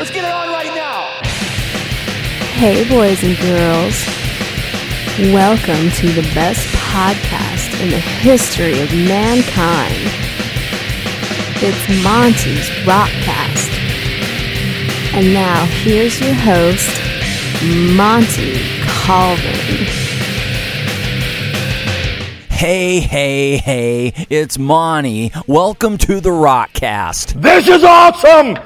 Let's get it on right now. Hey, boys and girls. Welcome to the best podcast in the history of mankind. It's Monty's Rockcast. And now, here's your host, Monty Colvin. Hey, hey, hey, it's Monty. Welcome to the Rockcast. This is awesome.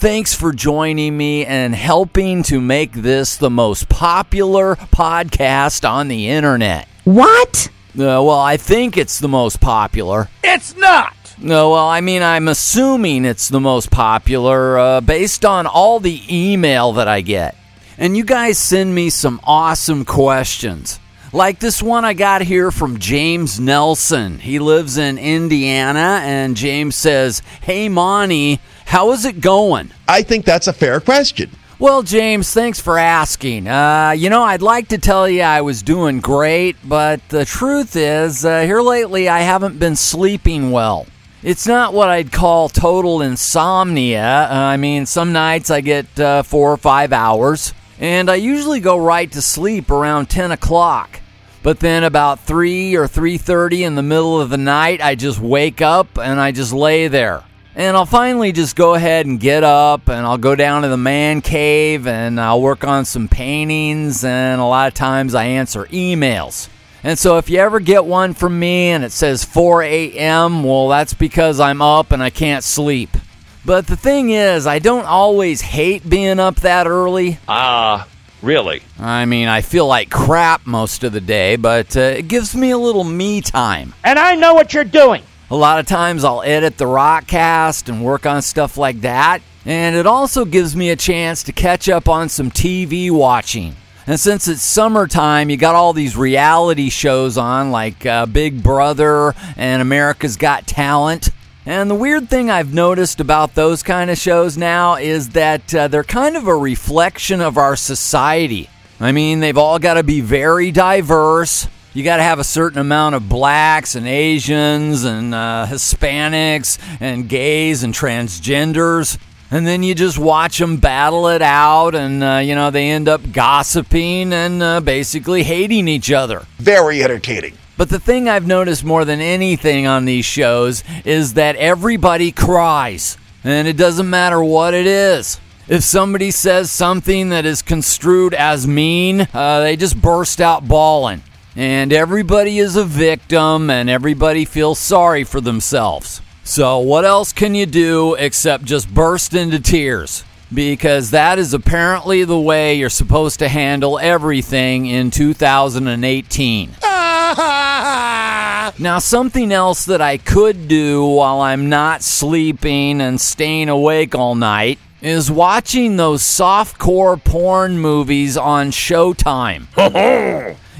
Thanks for joining me and helping to make this the most popular podcast on the internet. What? Uh, well, I think it's the most popular. It's not. No, well, I mean, I'm assuming it's the most popular uh, based on all the email that I get. And you guys send me some awesome questions. Like this one I got here from James Nelson. He lives in Indiana, and James says, Hey, Monty, how is it going? I think that's a fair question. Well, James, thanks for asking. Uh, you know, I'd like to tell you I was doing great, but the truth is, uh, here lately I haven't been sleeping well. It's not what I'd call total insomnia. Uh, I mean, some nights I get uh, four or five hours, and I usually go right to sleep around 10 o'clock. But then about 3 or 3:30 in the middle of the night, I just wake up and I just lay there. And I'll finally just go ahead and get up and I'll go down to the man cave and I'll work on some paintings and a lot of times I answer emails. And so if you ever get one from me and it says 4 a.m., well, that's because I'm up and I can't sleep. But the thing is, I don't always hate being up that early. Ah, really? I mean, I feel like crap most of the day, but uh, it gives me a little me time. And I know what you're doing. A lot of times I'll edit the Rockcast and work on stuff like that. And it also gives me a chance to catch up on some TV watching. And since it's summertime, you got all these reality shows on like uh, Big Brother and America's Got Talent. And the weird thing I've noticed about those kind of shows now is that uh, they're kind of a reflection of our society. I mean, they've all got to be very diverse. You got to have a certain amount of blacks and Asians and uh, Hispanics and gays and transgenders. And then you just watch them battle it out, and uh, you know, they end up gossiping and uh, basically hating each other. Very entertaining. But the thing I've noticed more than anything on these shows is that everybody cries, and it doesn't matter what it is. If somebody says something that is construed as mean, uh, they just burst out bawling. And everybody is a victim, and everybody feels sorry for themselves. So, what else can you do except just burst into tears? Because that is apparently the way you're supposed to handle everything in 2018. Now, something else that I could do while I'm not sleeping and staying awake all night is watching those softcore porn movies on Showtime.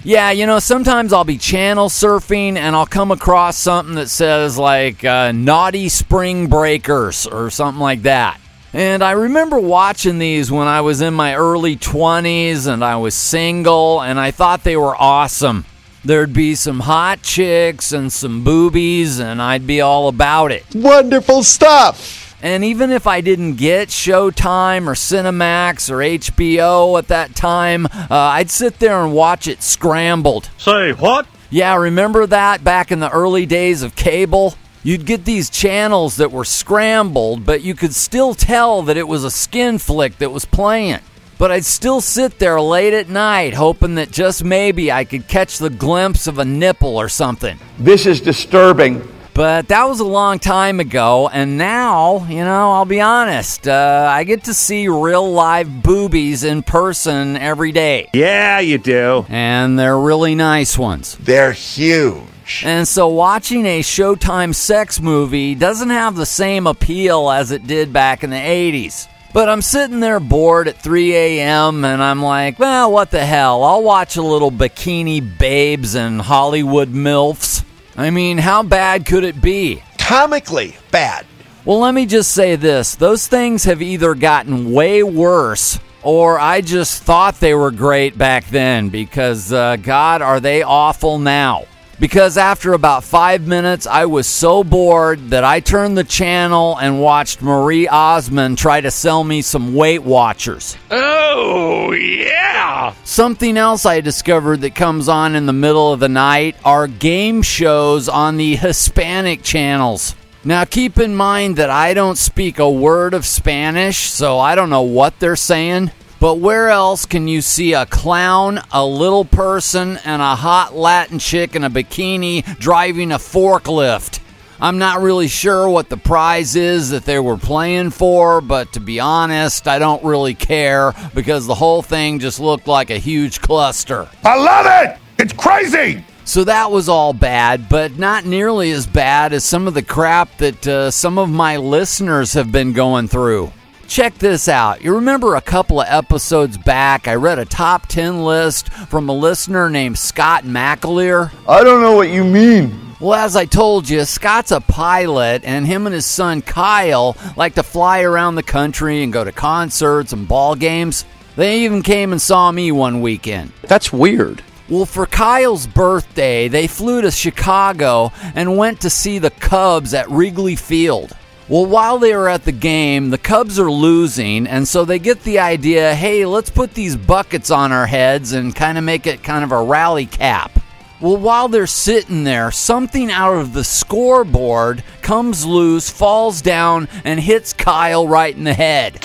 Yeah, you know, sometimes I'll be channel surfing and I'll come across something that says like uh, Naughty Spring Breakers or something like that. And I remember watching these when I was in my early 20s and I was single and I thought they were awesome. There'd be some hot chicks and some boobies, and I'd be all about it. Wonderful stuff. And even if I didn't get Showtime or Cinemax or HBO at that time, uh, I'd sit there and watch it scrambled. Say what? Yeah, remember that back in the early days of cable? You'd get these channels that were scrambled, but you could still tell that it was a skin flick that was playing. But I'd still sit there late at night hoping that just maybe I could catch the glimpse of a nipple or something. This is disturbing. But that was a long time ago, and now, you know, I'll be honest, uh, I get to see real live boobies in person every day. Yeah, you do. And they're really nice ones. They're huge. And so watching a Showtime sex movie doesn't have the same appeal as it did back in the 80s. But I'm sitting there bored at 3 a.m. and I'm like, well, what the hell? I'll watch a little bikini babes and Hollywood MILFs. I mean, how bad could it be? Comically bad. Well, let me just say this those things have either gotten way worse or I just thought they were great back then because, uh, God, are they awful now. Because after about five minutes, I was so bored that I turned the channel and watched Marie Osmond try to sell me some Weight Watchers. Oh, yeah. Something else I discovered that comes on in the middle of the night are game shows on the Hispanic channels. Now, keep in mind that I don't speak a word of Spanish, so I don't know what they're saying. But where else can you see a clown, a little person, and a hot Latin chick in a bikini driving a forklift? I'm not really sure what the prize is that they were playing for, but to be honest, I don't really care because the whole thing just looked like a huge cluster. I love it. It's crazy. So that was all bad, but not nearly as bad as some of the crap that uh, some of my listeners have been going through. Check this out. You remember a couple of episodes back, I read a top 10 list from a listener named Scott McAleer? I don't know what you mean. Well, as I told you, Scott's a pilot, and him and his son Kyle like to fly around the country and go to concerts and ball games. They even came and saw me one weekend. That's weird. Well, for Kyle's birthday, they flew to Chicago and went to see the Cubs at Wrigley Field. Well, while they were at the game, the Cubs are losing, and so they get the idea hey, let's put these buckets on our heads and kind of make it kind of a rally cap. Well, while they're sitting there, something out of the scoreboard comes loose, falls down, and hits Kyle right in the head.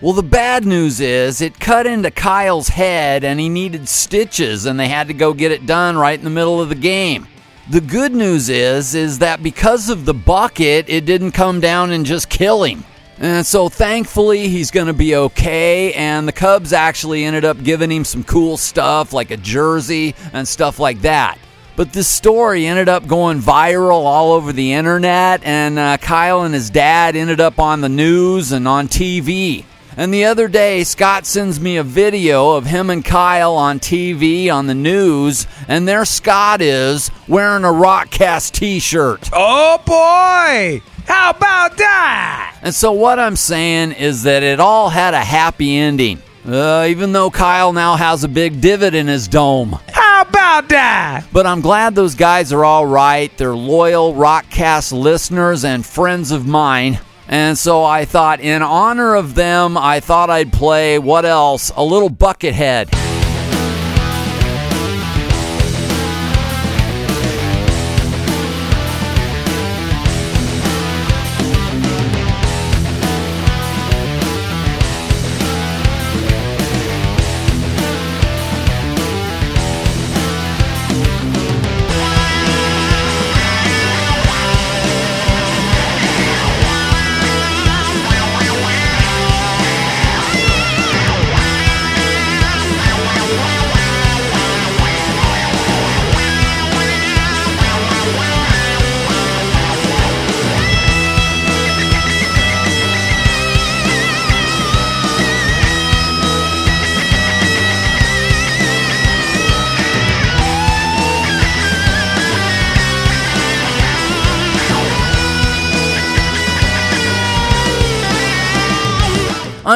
Well, the bad news is it cut into Kyle's head and he needed stitches, and they had to go get it done right in the middle of the game. The good news is is that because of the bucket, it didn't come down and just kill him. And so thankfully he's going to be okay and the Cubs actually ended up giving him some cool stuff like a jersey and stuff like that. But this story ended up going viral all over the internet and uh, Kyle and his dad ended up on the news and on TV. And the other day, Scott sends me a video of him and Kyle on TV on the news, and there Scott is wearing a Rockcast t shirt. Oh boy! How about that? And so, what I'm saying is that it all had a happy ending, uh, even though Kyle now has a big divot in his dome. How about that? But I'm glad those guys are all right. They're loyal Rockcast listeners and friends of mine. And so I thought, in honor of them, I thought I'd play what else? A little Buckethead.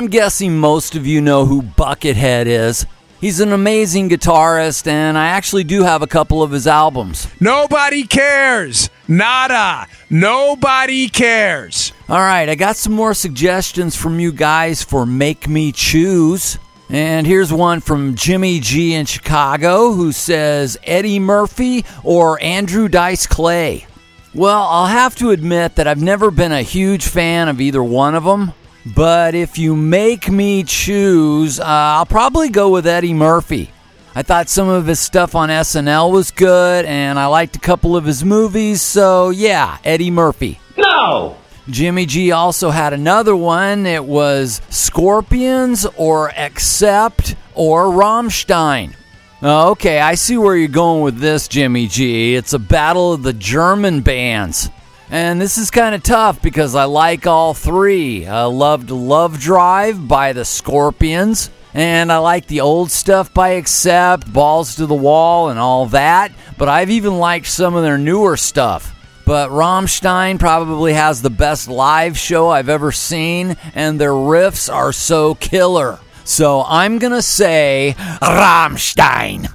I'm guessing most of you know who Buckethead is. He's an amazing guitarist, and I actually do have a couple of his albums. Nobody cares. Nada. Nobody cares. All right, I got some more suggestions from you guys for Make Me Choose. And here's one from Jimmy G in Chicago who says Eddie Murphy or Andrew Dice Clay. Well, I'll have to admit that I've never been a huge fan of either one of them. But if you make me choose, uh, I'll probably go with Eddie Murphy. I thought some of his stuff on SNL was good, and I liked a couple of his movies, so yeah, Eddie Murphy. No. Jimmy G also had another one. It was Scorpions or Accept or Rammstein. Okay, I see where you're going with this, Jimmy G. It's a battle of the German bands. And this is kind of tough because I like all three. I loved Love Drive by the Scorpions. And I like the old stuff by Accept, Balls to the Wall, and all that. But I've even liked some of their newer stuff. But Rammstein probably has the best live show I've ever seen, and their riffs are so killer. So I'm gonna say Rammstein.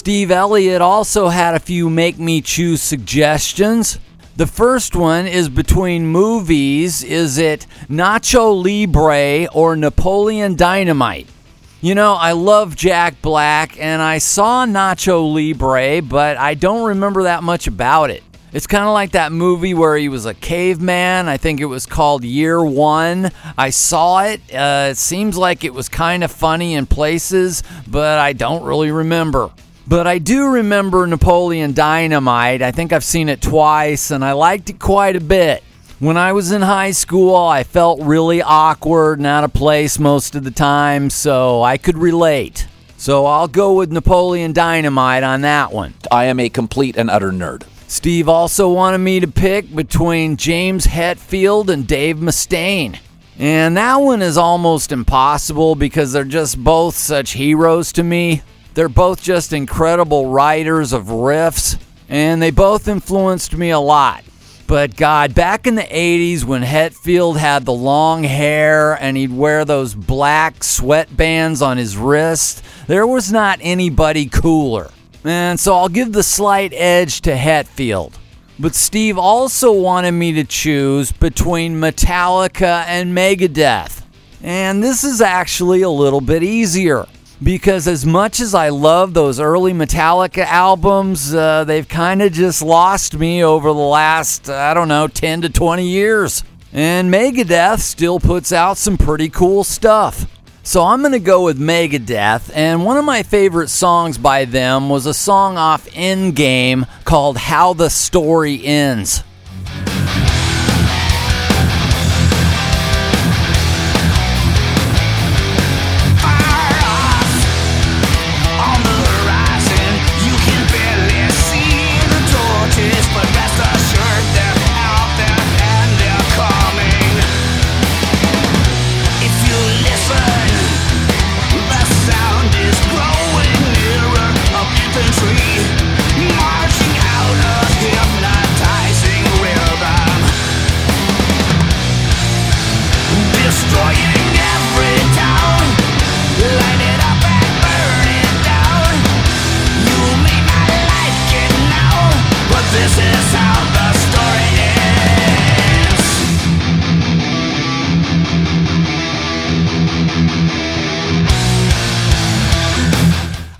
Steve Elliott also had a few make me choose suggestions. The first one is between movies. Is it Nacho Libre or Napoleon Dynamite? You know, I love Jack Black and I saw Nacho Libre, but I don't remember that much about it. It's kind of like that movie where he was a caveman. I think it was called Year One. I saw it. Uh, it seems like it was kind of funny in places, but I don't really remember. But I do remember Napoleon Dynamite. I think I've seen it twice and I liked it quite a bit. When I was in high school, I felt really awkward and out of place most of the time, so I could relate. So I'll go with Napoleon Dynamite on that one. I am a complete and utter nerd. Steve also wanted me to pick between James Hetfield and Dave Mustaine. And that one is almost impossible because they're just both such heroes to me. They're both just incredible writers of riffs, and they both influenced me a lot. But God, back in the 80s when Hetfield had the long hair and he'd wear those black sweatbands on his wrist, there was not anybody cooler. And so I'll give the slight edge to Hetfield. But Steve also wanted me to choose between Metallica and Megadeth. And this is actually a little bit easier because as much as I love those early Metallica albums, uh, they've kind of just lost me over the last, I don't know, 10 to 20 years. And Megadeth still puts out some pretty cool stuff. So I'm going to go with Megadeth, and one of my favorite songs by them was a song off Endgame called How the Story Ends.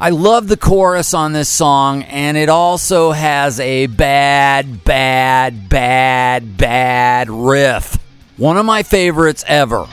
I love the chorus on this song, and it also has a bad, bad, bad, bad riff. One of my favorites ever.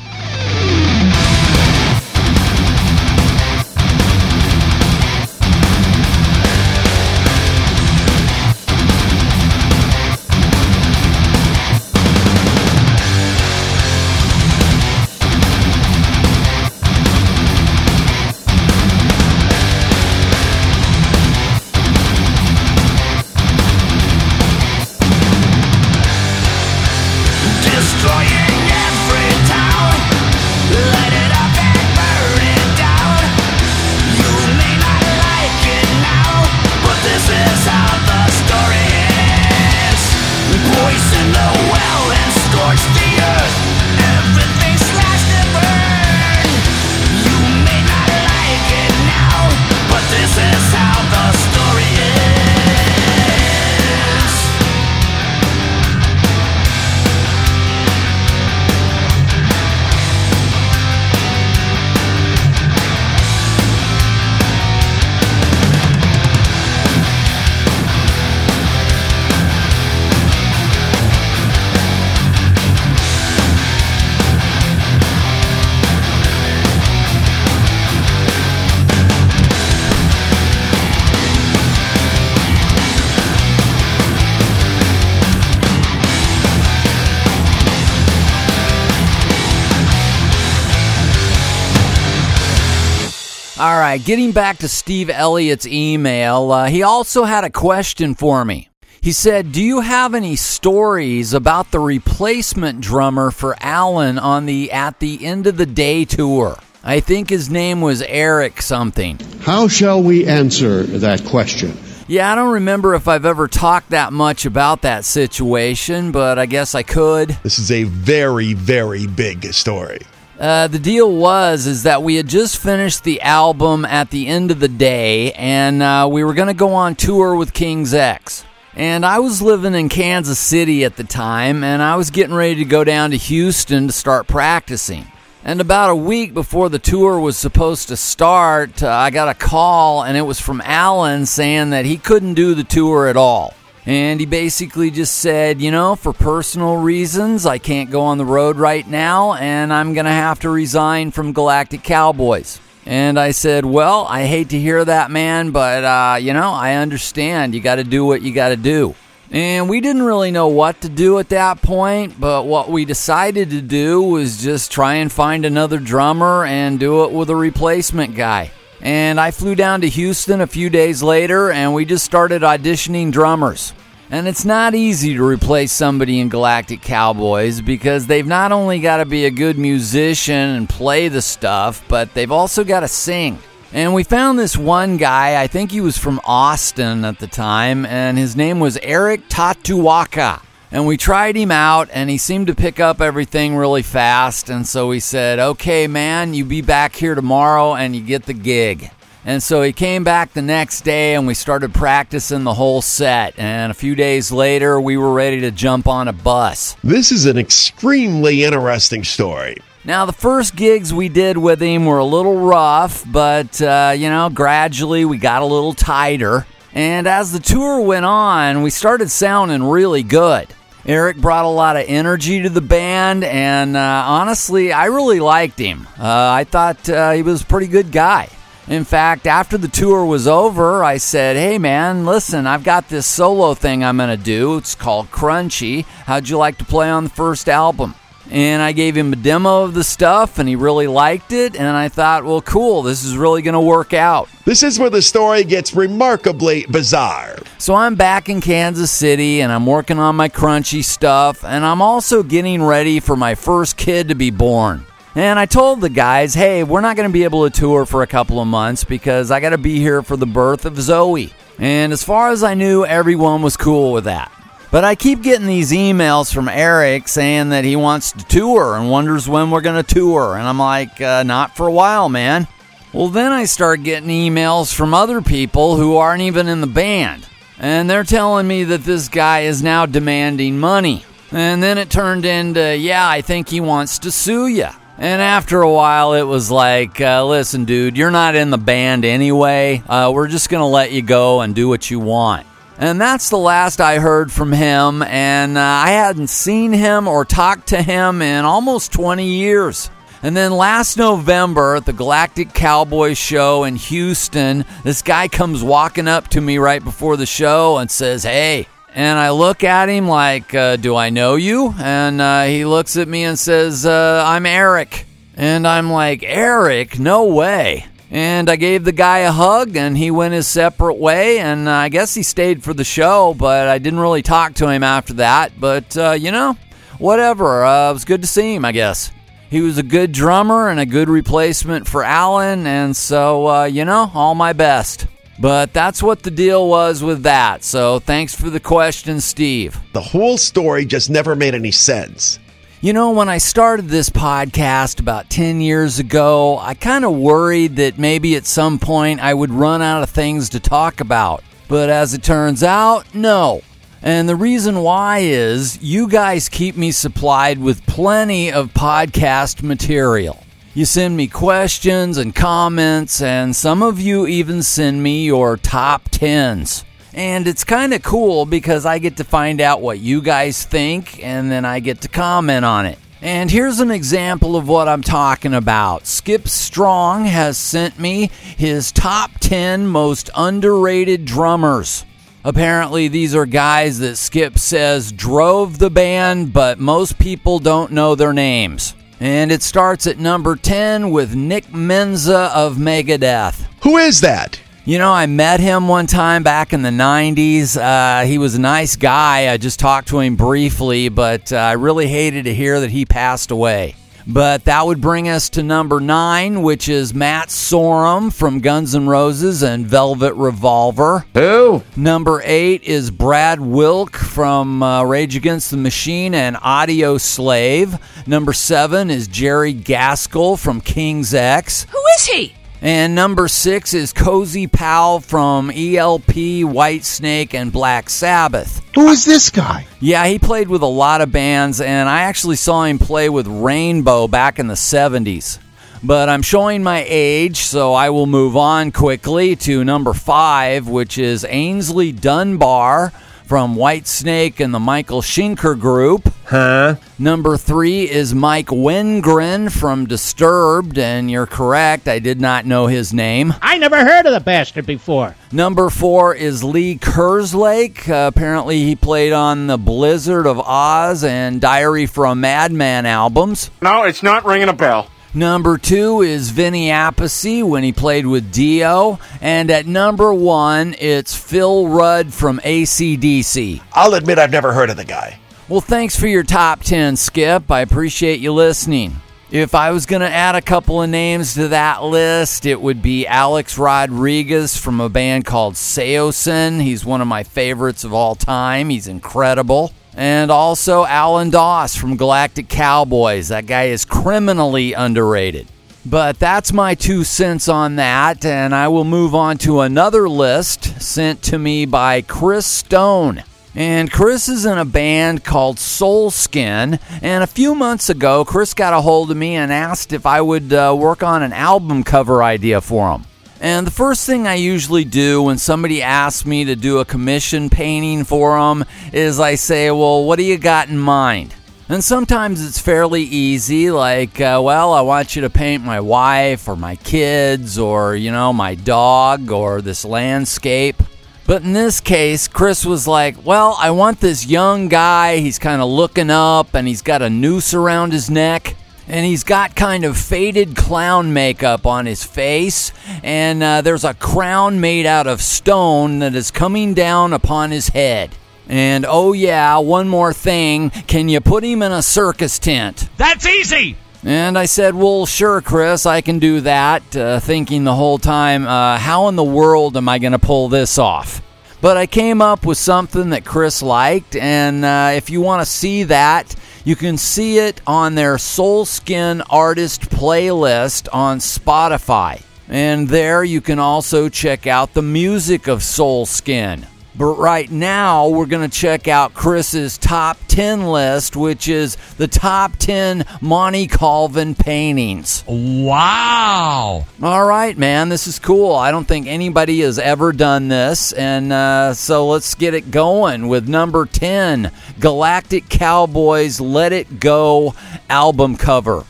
Right, getting back to Steve Elliott's email, uh, he also had a question for me. He said, Do you have any stories about the replacement drummer for Alan on the At the End of the Day tour? I think his name was Eric something. How shall we answer that question? Yeah, I don't remember if I've ever talked that much about that situation, but I guess I could. This is a very, very big story. Uh, the deal was is that we had just finished the album at the end of the day, and uh, we were going to go on tour with King's X. And I was living in Kansas City at the time, and I was getting ready to go down to Houston to start practicing. And about a week before the tour was supposed to start, uh, I got a call, and it was from Alan saying that he couldn't do the tour at all. And he basically just said, you know, for personal reasons, I can't go on the road right now, and I'm going to have to resign from Galactic Cowboys. And I said, well, I hate to hear that, man, but, uh, you know, I understand. You got to do what you got to do. And we didn't really know what to do at that point, but what we decided to do was just try and find another drummer and do it with a replacement guy. And I flew down to Houston a few days later and we just started auditioning drummers. And it's not easy to replace somebody in Galactic Cowboys because they've not only got to be a good musician and play the stuff, but they've also got to sing. And we found this one guy, I think he was from Austin at the time, and his name was Eric Tatuaka. And we tried him out, and he seemed to pick up everything really fast. And so we said, okay, man, you be back here tomorrow and you get the gig. And so he came back the next day, and we started practicing the whole set. And a few days later, we were ready to jump on a bus. This is an extremely interesting story. Now, the first gigs we did with him were a little rough, but, uh, you know, gradually we got a little tighter. And as the tour went on, we started sounding really good. Eric brought a lot of energy to the band, and uh, honestly, I really liked him. Uh, I thought uh, he was a pretty good guy. In fact, after the tour was over, I said, Hey man, listen, I've got this solo thing I'm going to do. It's called Crunchy. How'd you like to play on the first album? And I gave him a demo of the stuff, and he really liked it. And I thought, well, cool, this is really going to work out. This is where the story gets remarkably bizarre. So I'm back in Kansas City, and I'm working on my crunchy stuff, and I'm also getting ready for my first kid to be born. And I told the guys, hey, we're not going to be able to tour for a couple of months because I got to be here for the birth of Zoe. And as far as I knew, everyone was cool with that. But I keep getting these emails from Eric saying that he wants to tour and wonders when we're going to tour. And I'm like, uh, not for a while, man. Well, then I start getting emails from other people who aren't even in the band. And they're telling me that this guy is now demanding money. And then it turned into, yeah, I think he wants to sue you. And after a while, it was like, uh, listen, dude, you're not in the band anyway. Uh, we're just going to let you go and do what you want. And that's the last I heard from him, and uh, I hadn't seen him or talked to him in almost 20 years. And then last November at the Galactic Cowboys show in Houston, this guy comes walking up to me right before the show and says, Hey. And I look at him like, uh, Do I know you? And uh, he looks at me and says, uh, I'm Eric. And I'm like, Eric? No way. And I gave the guy a hug, and he went his separate way. And uh, I guess he stayed for the show, but I didn't really talk to him after that. But, uh, you know, whatever. Uh, it was good to see him, I guess. He was a good drummer and a good replacement for Alan, and so, uh, you know, all my best. But that's what the deal was with that. So thanks for the question, Steve. The whole story just never made any sense. You know, when I started this podcast about 10 years ago, I kind of worried that maybe at some point I would run out of things to talk about. But as it turns out, no. And the reason why is you guys keep me supplied with plenty of podcast material. You send me questions and comments, and some of you even send me your top 10s. And it's kind of cool because I get to find out what you guys think and then I get to comment on it. And here's an example of what I'm talking about. Skip Strong has sent me his top 10 most underrated drummers. Apparently, these are guys that Skip says drove the band, but most people don't know their names. And it starts at number 10 with Nick Menza of Megadeth. Who is that? You know, I met him one time back in the 90s. Uh, he was a nice guy. I just talked to him briefly, but uh, I really hated to hear that he passed away. But that would bring us to number nine, which is Matt Sorum from Guns N' Roses and Velvet Revolver. Who? Number eight is Brad Wilk from uh, Rage Against the Machine and Audioslave. Number seven is Jerry Gaskill from King's X. Who is he? And number six is Cozy Powell from ELP, Whitesnake, and Black Sabbath. Who is this guy? Yeah, he played with a lot of bands, and I actually saw him play with Rainbow back in the 70s. But I'm showing my age, so I will move on quickly to number five, which is Aynsley Dunbar from Whitesnake and the Michael Schenker Group. Huh? Number three is Mike Wengren from Disturbed, and you're correct, I did not know his name. I never heard of the bastard before. Number four is Lee Kerslake. Uh, apparently, he played on the Blizzard of Ozz and Diary from a Madman albums. No, it's not ringing a bell. Number two is Vinny Appice when he played with Dio. And at number one, it's Phil Rudd from ACDC. I'll admit I've never heard of the guy. Well, thanks for your top 10, Skip. I appreciate you listening. If I was going to add a couple of names to that list, it would be Alex Rodriguez from a band called Saosin. He's one of my favorites of all time. He's incredible. And also Alan Doss from Galactic Cowboys. That guy is criminally underrated. But that's my two cents on that, and I will move on to another list sent to me by Chris Stone. And Chris is in a band called Soul Skin. And a few months ago, Chris got a hold of me and asked if I would uh, work on an album cover idea for him. And the first thing I usually do when somebody asks me to do a commission painting for them is I say, Well, what do you got in mind? And sometimes it's fairly easy, like, uh, well, I want you to paint my wife or my kids or, you know, my dog or this landscape. But in this case, Chris was like, Well, I want this young guy. He's kind of looking up and he's got a noose around his neck. And he's got kind of faded clown makeup on his face. And uh, there's a crown made out of stone that is coming down upon his head. And oh, yeah, one more thing. Can you put him in a circus tent? That's easy. And I said, Well, sure, Chris, I can do that. Uh, thinking the whole time, uh, how in the world am I going to pull this off? But I came up with something that Chris liked. And uh, if you want to see that, you can see it on their Soul Skin Artist playlist on Spotify. And there you can also check out the music of Soul Skin. But right now, we're going to check out Chris's top 10 list, which is the top 10 Monty Colvin paintings. Wow. All right, man, this is cool. I don't think anybody has ever done this. And uh, so let's get it going with number 10 Galactic Cowboys Let It Go album cover.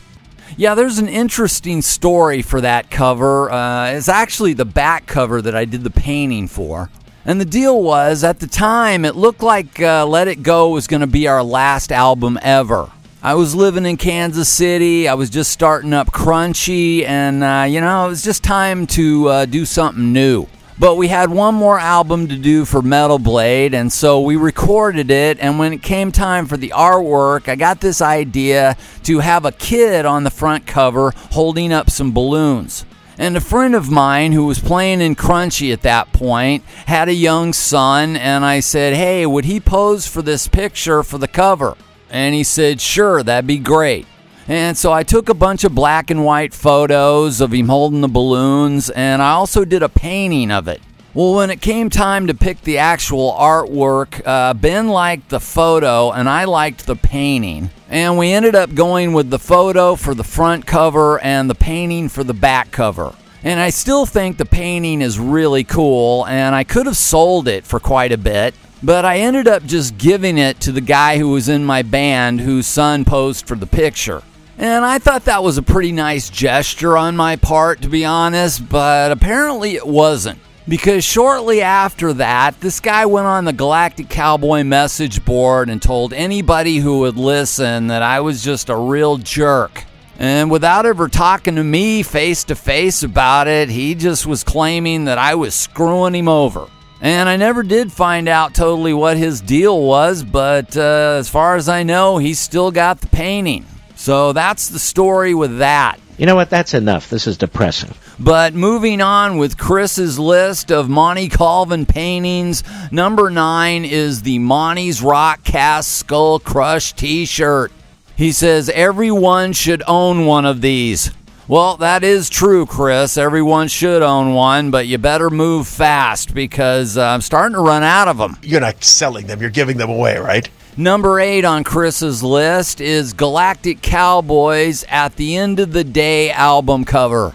Yeah, there's an interesting story for that cover. Uh, it's actually the back cover that I did the painting for. And the deal was, at the time, it looked like uh, Let It Go was going to be our last album ever. I was living in Kansas City. I was just starting up Crunchy, and uh, you know, it was just time to uh, do something new. But we had one more album to do for Metal Blade, and so we recorded it. And when it came time for the artwork, I got this idea to have a kid on the front cover holding up some balloons. And a friend of mine who was playing in Crunchy at that point had a young son, and I said, Hey, would he pose for this picture for the cover? And he said, Sure, that'd be great. And so I took a bunch of black and white photos of him holding the balloons, and I also did a painting of it. Well, when it came time to pick the actual artwork, uh, Ben liked the photo and I liked the painting. And we ended up going with the photo for the front cover and the painting for the back cover. And I still think the painting is really cool, and I could have sold it for quite a bit. But I ended up just giving it to the guy who was in my band whose son posed for the picture. And I thought that was a pretty nice gesture on my part, to be honest, but apparently it wasn't. Because shortly after that, this guy went on the Galactic Cowboy message board and told anybody who would listen that I was just a real jerk. And without ever talking to me face to face about it, he just was claiming that I was screwing him over. And I never did find out totally what his deal was, but uh, as far as I know, he's still got the painting. So that's the story with that. You know what? That's enough. This is depressing. But moving on with Chris's list of Monty Colvin paintings, number nine is the Monty's Rock Cast Skull Crush t shirt. He says everyone should own one of these. Well, that is true, Chris. Everyone should own one, but you better move fast because uh, I'm starting to run out of them. You're not selling them, you're giving them away, right? Number eight on Chris's list is Galactic Cowboys at the End of the Day album cover.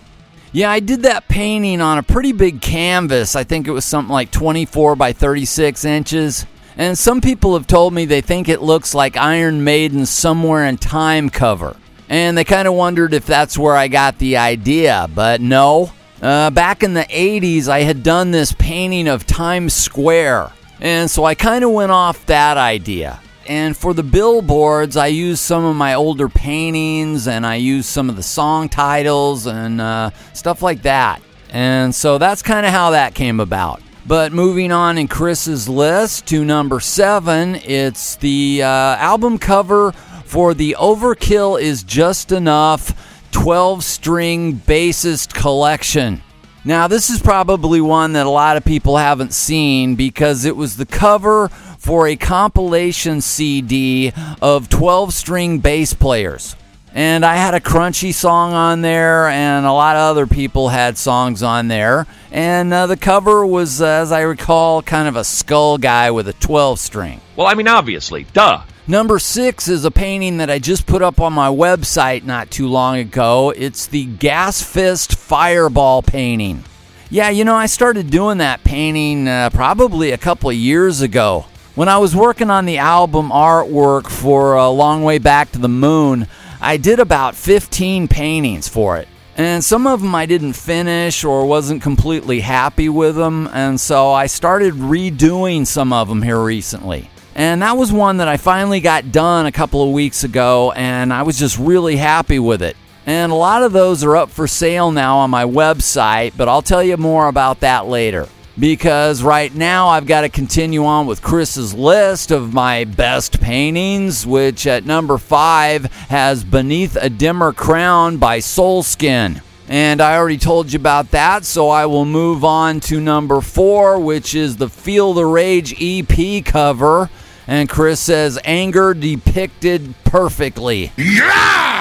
Yeah, I did that painting on a pretty big canvas. I think it was something like 24 by 36 inches. And some people have told me they think it looks like Iron Maiden's Somewhere in Time cover. And they kind of wondered if that's where I got the idea, but no. Uh, back in the 80s, I had done this painting of Times Square. And so I kind of went off that idea. And for the billboards, I used some of my older paintings and I used some of the song titles and uh, stuff like that. And so that's kind of how that came about. But moving on in Chris's list to number seven, it's the uh, album cover for the Overkill is Just Enough 12 string bassist collection. Now, this is probably one that a lot of people haven't seen because it was the cover for a compilation CD of 12 string bass players. And I had a crunchy song on there, and a lot of other people had songs on there. And uh, the cover was, uh, as I recall, kind of a skull guy with a 12 string. Well, I mean, obviously, duh. Number six is a painting that I just put up on my website not too long ago. It's the Gas Fist Fireball painting. Yeah, you know, I started doing that painting uh, probably a couple of years ago. When I was working on the album artwork for A Long Way Back to the Moon, I did about 15 paintings for it. And some of them I didn't finish or wasn't completely happy with them, and so I started redoing some of them here recently. And that was one that I finally got done a couple of weeks ago, and I was just really happy with it. And a lot of those are up for sale now on my website, but I'll tell you more about that later. Because right now I've got to continue on with Chris's list of my best paintings, which at number five has Beneath a Dimmer Crown by Soulskin. And I already told you about that, so I will move on to number four, which is the Feel the Rage EP cover. And Chris says, anger depicted perfectly. Yeah,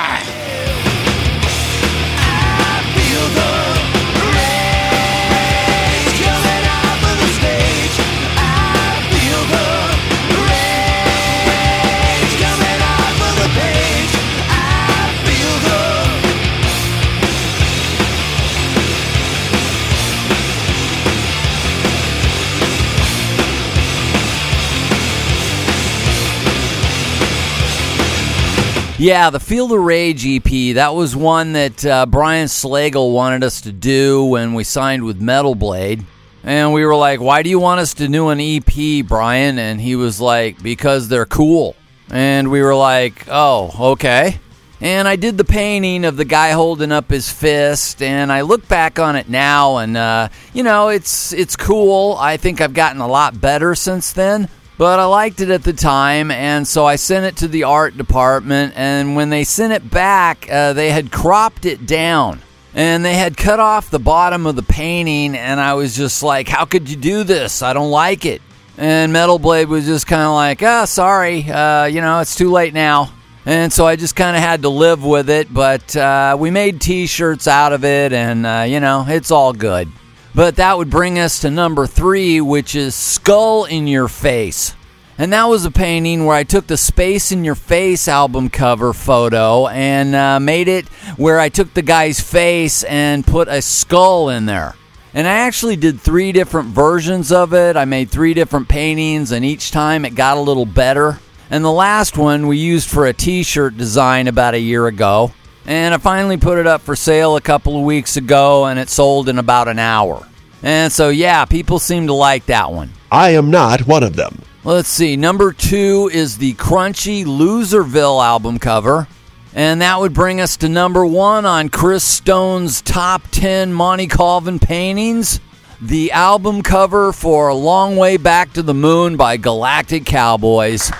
the Feel the Rage EP, that was one that uh, Brian Slagel wanted us to do when we signed with Metal Blade. And we were like, why do you want us to do an EP, Brian? And he was like, because they're cool. And we were like, oh, okay. And I did the painting of the guy holding up his fist, and I look back on it now, and uh, you know, it's it's cool. I think I've gotten a lot better since then. But I liked it at the time, and so I sent it to the art department. And when they sent it back, uh, they had cropped it down and they had cut off the bottom of the painting. And I was just like, How could you do this? I don't like it. And Metal Blade was just kind of like, Ah, oh, sorry, uh, you know, it's too late now. And so I just kind of had to live with it. But uh, we made t shirts out of it, and, uh, you know, it's all good. But that would bring us to number three, which is Skull in Your Face. And that was a painting where I took the Space in Your Face album cover photo and uh, made it where I took the guy's face and put a skull in there. And I actually did three different versions of it. I made three different paintings, and each time it got a little better. And the last one we used for a t shirt design about a year ago. And I finally put it up for sale a couple of weeks ago, and it sold in about an hour. And so, yeah, people seem to like that one. I am not one of them. Let's see. Number two is the Crunchy Loserville album cover. And that would bring us to number one on Chris Stone's top 10 Monty Colvin paintings the album cover for A Long Way Back to the Moon by Galactic Cowboys.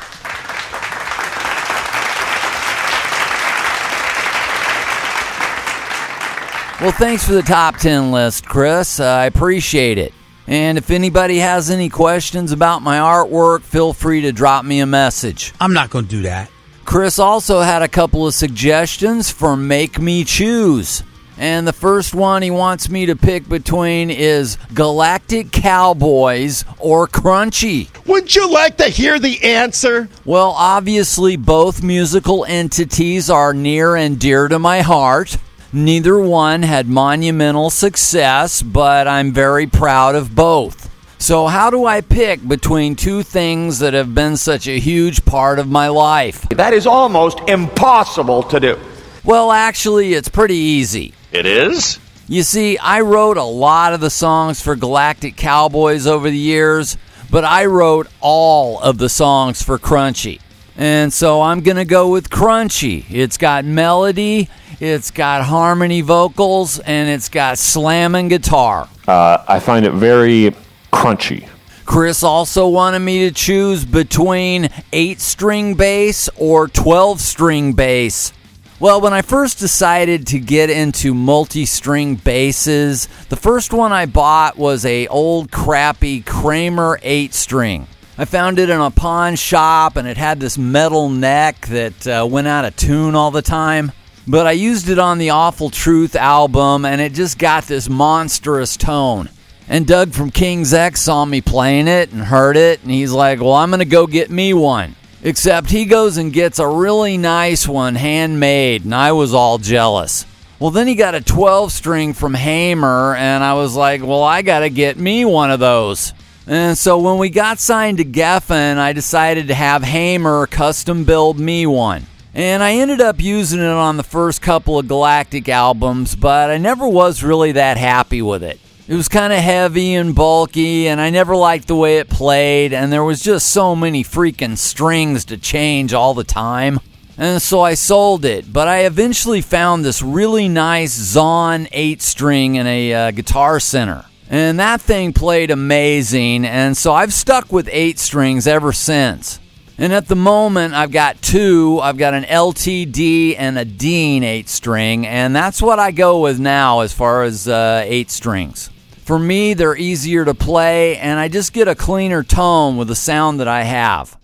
Well, thanks for the top 10 list, Chris. I appreciate it. And if anybody has any questions about my artwork, feel free to drop me a message. I'm not going to do that. Chris also had a couple of suggestions for Make Me Choose. And the first one he wants me to pick between is Galactic Cowboys or Crunchy. Would you like to hear the answer? Well, obviously, both musical entities are near and dear to my heart. Neither one had monumental success, but I'm very proud of both. So, how do I pick between two things that have been such a huge part of my life? That is almost impossible to do. Well, actually, it's pretty easy. It is? You see, I wrote a lot of the songs for Galactic Cowboys over the years, but I wrote all of the songs for Crunchy. And so I'm going to go with Crunchy. It's got melody, it's got harmony vocals, and it's got slamming guitar. Uh, I find it very crunchy. Chris also wanted me to choose between 8 string bass or 12 string bass. Well, when I first decided to get into multi-string basses, the first one I bought was a old crappy Kramer 8-string. I found it in a pawn shop and it had this metal neck that uh, went out of tune all the time. But I used it on the Awful Truth album and it just got this monstrous tone. And Doug from King's X saw me playing it and heard it, and he's like, Well, I'm going to go get me one. Except he goes and gets a really nice one handmade, and I was all jealous. Well, then he got a 12 string from Hamer, and I was like, Well, I got to get me one of those. And so when we got signed to Geffen, I decided to have Hamer custom build me one. And I ended up using it on the first couple of Galactic albums, but I never was really that happy with it. It was kind of heavy and bulky, and I never liked the way it played, and there was just so many freaking strings to change all the time. And so I sold it, but I eventually found this really nice Zon 8 string in a uh, guitar center. And that thing played amazing, and so I've stuck with 8 strings ever since. And at the moment, I've got two. I've got an LTD and a Dean 8 string, and that's what I go with now as far as uh, 8 strings. For me, they're easier to play, and I just get a cleaner tone with the sound that I have.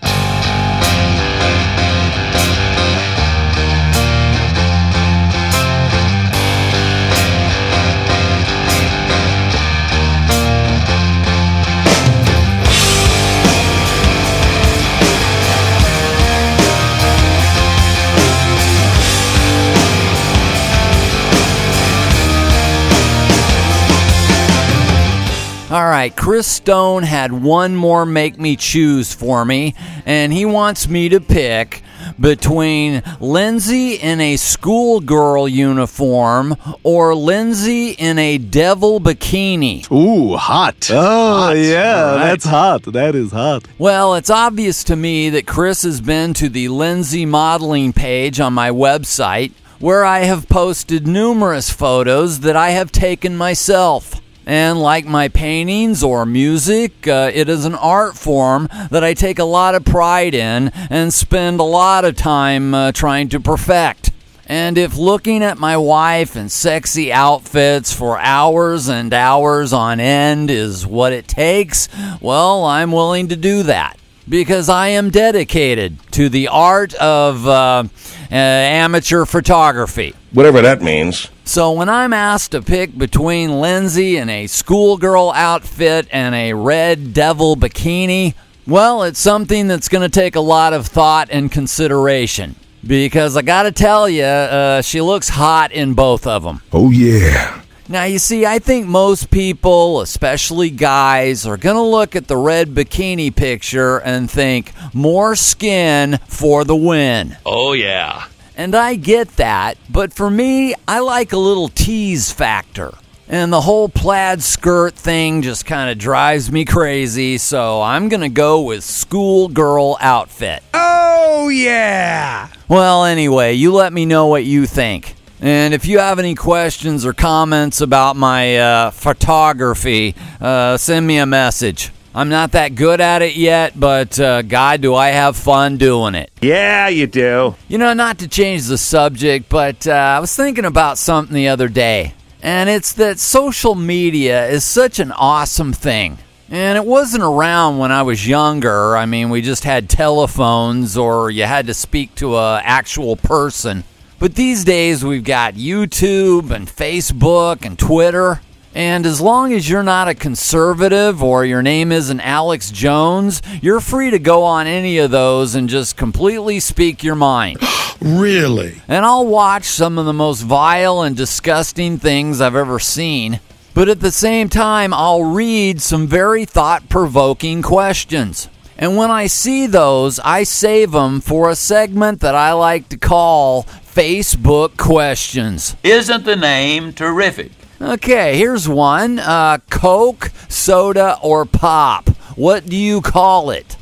All right, Chris Stone had one more make me choose for me, and he wants me to pick between Lindsay in a schoolgirl uniform or Lindsay in a devil bikini. Ooh, hot. Oh, yeah, that's hot. That is hot. Well, it's obvious to me that Chris has been to the Lindsay modeling page on my website where I have posted numerous photos that I have taken myself. And like my paintings or music, uh, it is an art form that I take a lot of pride in and spend a lot of time uh, trying to perfect. And if looking at my wife in sexy outfits for hours and hours on end is what it takes, well, I'm willing to do that because I am dedicated to the art of uh, uh, amateur photography. Whatever that means. So when I'm asked to pick between Lindsay in a schoolgirl outfit and a red devil bikini, well, it's something that's going to take a lot of thought and consideration. Because I got to tell you, uh, she looks hot in both of them. Oh, yeah. Now, you see, I think most people, especially guys, are going to look at the red bikini picture and think, more skin for the win. Oh, yeah. And I get that, but for me, I like a little tease factor. And the whole plaid skirt thing just kind of drives me crazy, so I'm going to go with schoolgirl outfit. Oh, yeah. Well, anyway, you let me know what you think. And if you have any questions or comments about my uh, photography, uh, send me a message. I'm not that good at it yet, but uh, God, do I have fun doing it. Yeah, you do. You know, not to change the subject, but uh, I was thinking about something the other day, and it's that social media is such an awesome thing. And it wasn't around when I was younger. I mean, we just had telephones or you had to speak to a actual person. But these days we've got YouTube and Facebook and Twitter. And as long as you're not a conservative or your name isn't Alex Jones, you're free to go on any of those and just completely speak your mind. Really? And I'll watch some of the most vile and disgusting things I've ever seen. But at the same time, I'll read some very thought provoking questions. And when I see those, I save them for a segment that I like to call Facebook Questions. Isn't the name terrific? Okay, here's one uh, Coke, soda, or pop? What do you call it?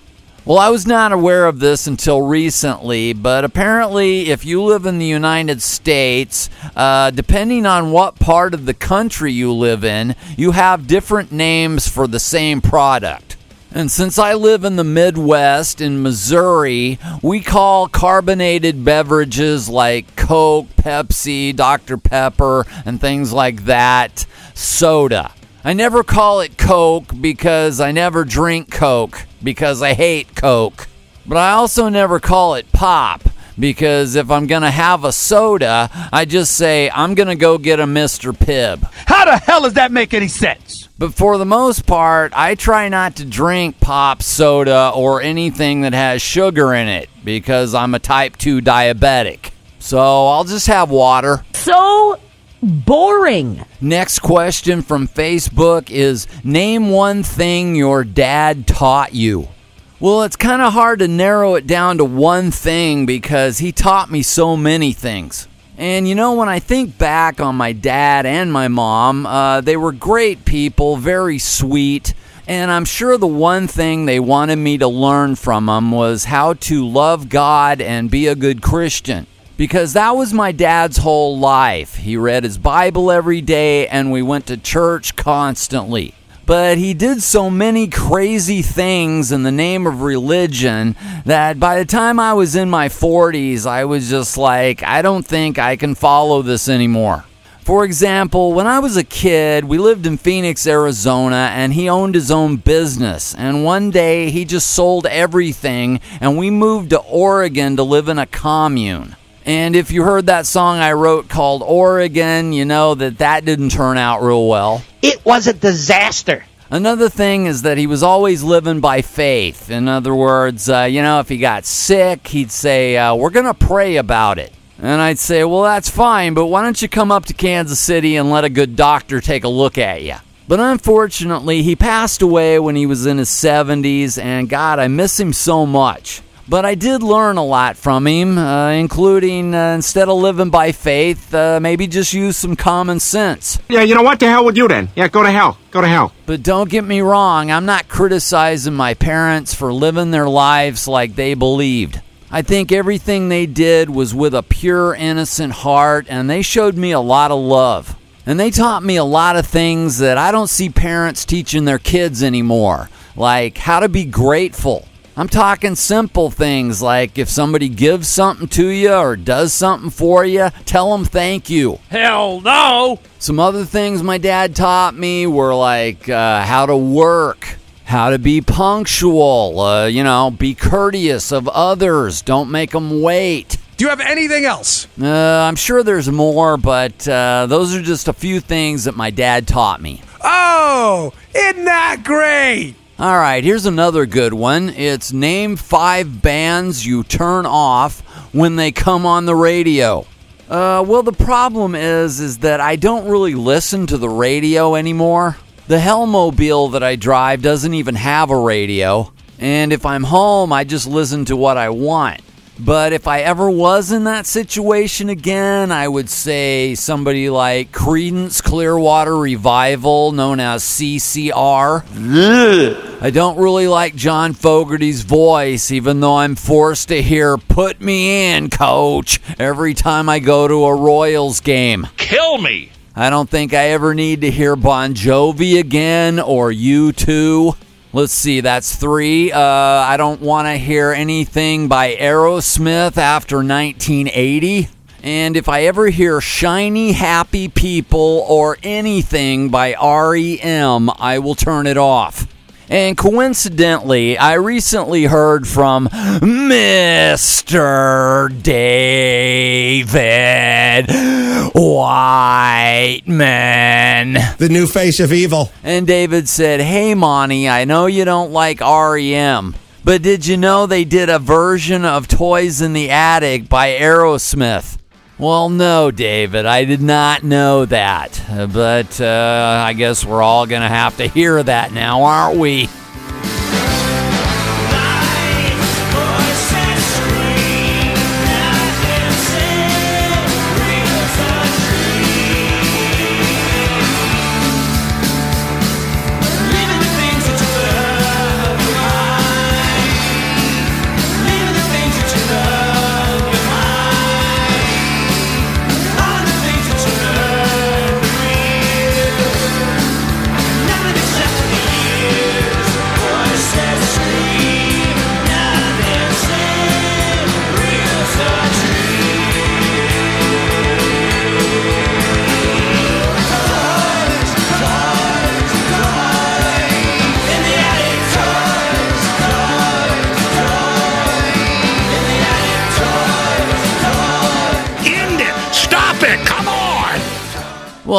Well, I was not aware of this until recently, but apparently, if you live in the United States, uh, depending on what part of the country you live in, you have different names for the same product. And since I live in the Midwest in Missouri, we call carbonated beverages like Coke, Pepsi, Dr. Pepper, and things like that soda. I never call it Coke because I never drink Coke because I hate Coke. But I also never call it pop because if I'm going to have a soda, I just say, I'm going to go get a Mr. Pibb. How the hell does that make any sense? But for the most part, I try not to drink pop soda or anything that has sugar in it because I'm a type 2 diabetic. So I'll just have water. So boring. Next question from Facebook is Name one thing your dad taught you. Well, it's kind of hard to narrow it down to one thing because he taught me so many things. And you know, when I think back on my dad and my mom, uh, they were great people, very sweet. And I'm sure the one thing they wanted me to learn from them was how to love God and be a good Christian. Because that was my dad's whole life. He read his Bible every day and we went to church constantly but he did so many crazy things in the name of religion that by the time I was in my 40s, I was just like, I don't think I can follow this anymore. For example, when I was a kid, we lived in Phoenix, Arizona, and he owned his own business. And one day he just sold everything, and we moved to Oregon to live in a commune. And if you heard that song I wrote called Oregon, you know that that didn't turn out real well. It was a disaster. Another thing is that he was always living by faith. In other words, uh, you know, if he got sick, he'd say, uh, We're going to pray about it. And I'd say, Well, that's fine, but why don't you come up to Kansas City and let a good doctor take a look at you? But unfortunately, he passed away when he was in his 70s, and God, I miss him so much. But I did learn a lot from him, uh, including uh, instead of living by faith, uh, maybe just use some common sense. Yeah, you know what? The hell with you then. Yeah, go to hell. Go to hell. But don't get me wrong, I'm not criticizing my parents for living their lives like they believed. I think everything they did was with a pure, innocent heart, and they showed me a lot of love. And they taught me a lot of things that I don't see parents teaching their kids anymore, like how to be grateful. I'm talking simple things like if somebody gives something to you or does something for you, tell them thank you. Hell no! Some other things my dad taught me were like uh, how to work, how to be punctual, uh, you know, be courteous of others, don't make them wait. Do you have anything else? Uh, I'm sure there's more, but uh, those are just a few things that my dad taught me. Oh, isn't that great? All right, here's another good one. It's name five bands you turn off when they come on the radio. Uh, well, the problem is, is that I don't really listen to the radio anymore. The Hellmobile that I drive doesn't even have a radio, and if I'm home, I just listen to what I want. But if I ever was in that situation again, I would say somebody like Creedence Clearwater Revival, known as CCR. I don't really like John Fogerty's voice, even though I'm forced to hear, put me in, coach, every time I go to a Royals game. Kill me! I don't think I ever need to hear Bon Jovi again or U2. Let's see, that's three. Uh, I don't want to hear anything by Aerosmith after 1980. And if I ever hear Shiny Happy People or anything by REM, I will turn it off. And coincidentally, I recently heard from Mr. David Whiteman. The new face of evil. And David said, Hey, Monty, I know you don't like REM, but did you know they did a version of Toys in the Attic by Aerosmith? Well, no, David, I did not know that. But uh, I guess we're all going to have to hear that now, aren't we?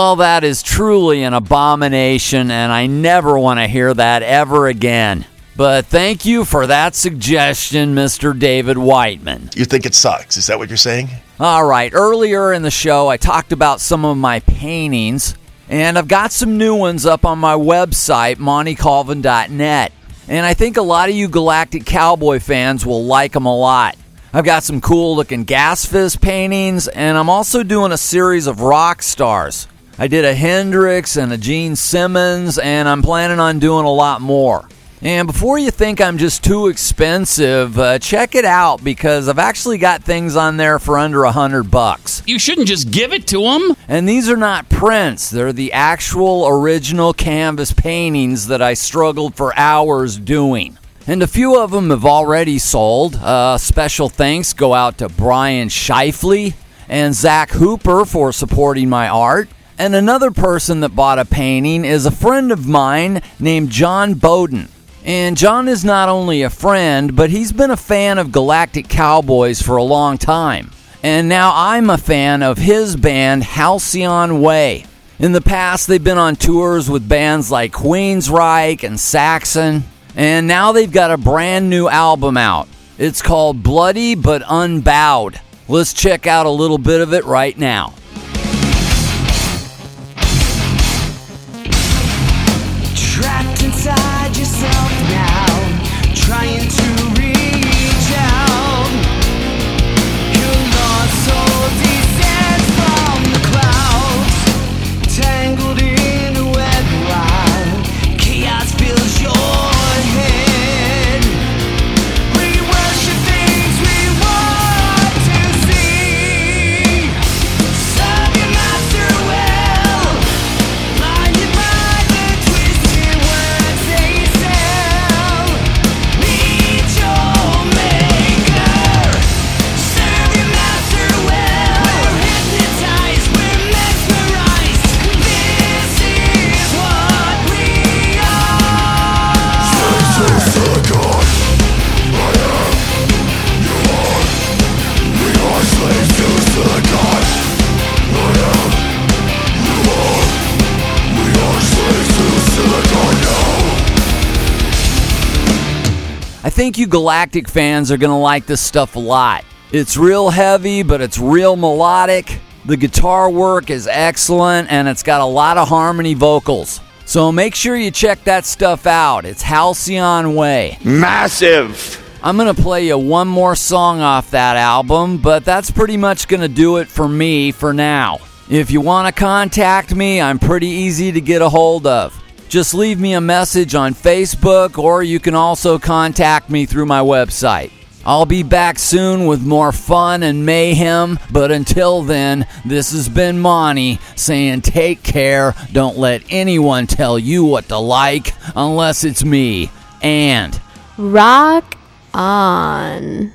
Well, that is truly an abomination, and I never want to hear that ever again. But thank you for that suggestion, Mr. David Whiteman. You think it sucks? Is that what you're saying? All right, earlier in the show, I talked about some of my paintings, and I've got some new ones up on my website, montycolvin.net. And I think a lot of you Galactic Cowboy fans will like them a lot. I've got some cool looking gas fist paintings, and I'm also doing a series of rock stars. I did a Hendrix and a Gene Simmons, and I'm planning on doing a lot more. And before you think I'm just too expensive, uh, check it out because I've actually got things on there for under a hundred bucks. You shouldn't just give it to them. And these are not prints; they're the actual original canvas paintings that I struggled for hours doing. And a few of them have already sold. Uh, special thanks go out to Brian Shifley and Zach Hooper for supporting my art. And another person that bought a painting is a friend of mine named John Bowden. And John is not only a friend, but he's been a fan of Galactic Cowboys for a long time. And now I'm a fan of his band, Halcyon Way. In the past, they've been on tours with bands like Queensryche and Saxon, and now they've got a brand new album out. It's called Bloody But Unbowed. Let's check out a little bit of it right now. Think you Galactic fans are going to like this stuff a lot. It's real heavy, but it's real melodic. The guitar work is excellent, and it's got a lot of harmony vocals. So make sure you check that stuff out. It's Halcyon Way. Massive. I'm going to play you one more song off that album, but that's pretty much going to do it for me for now. If you want to contact me, I'm pretty easy to get a hold of. Just leave me a message on Facebook, or you can also contact me through my website. I'll be back soon with more fun and mayhem, but until then, this has been Monty saying take care. Don't let anyone tell you what to like unless it's me. And Rock on.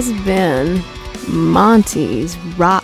Has been Monty's Rockcast.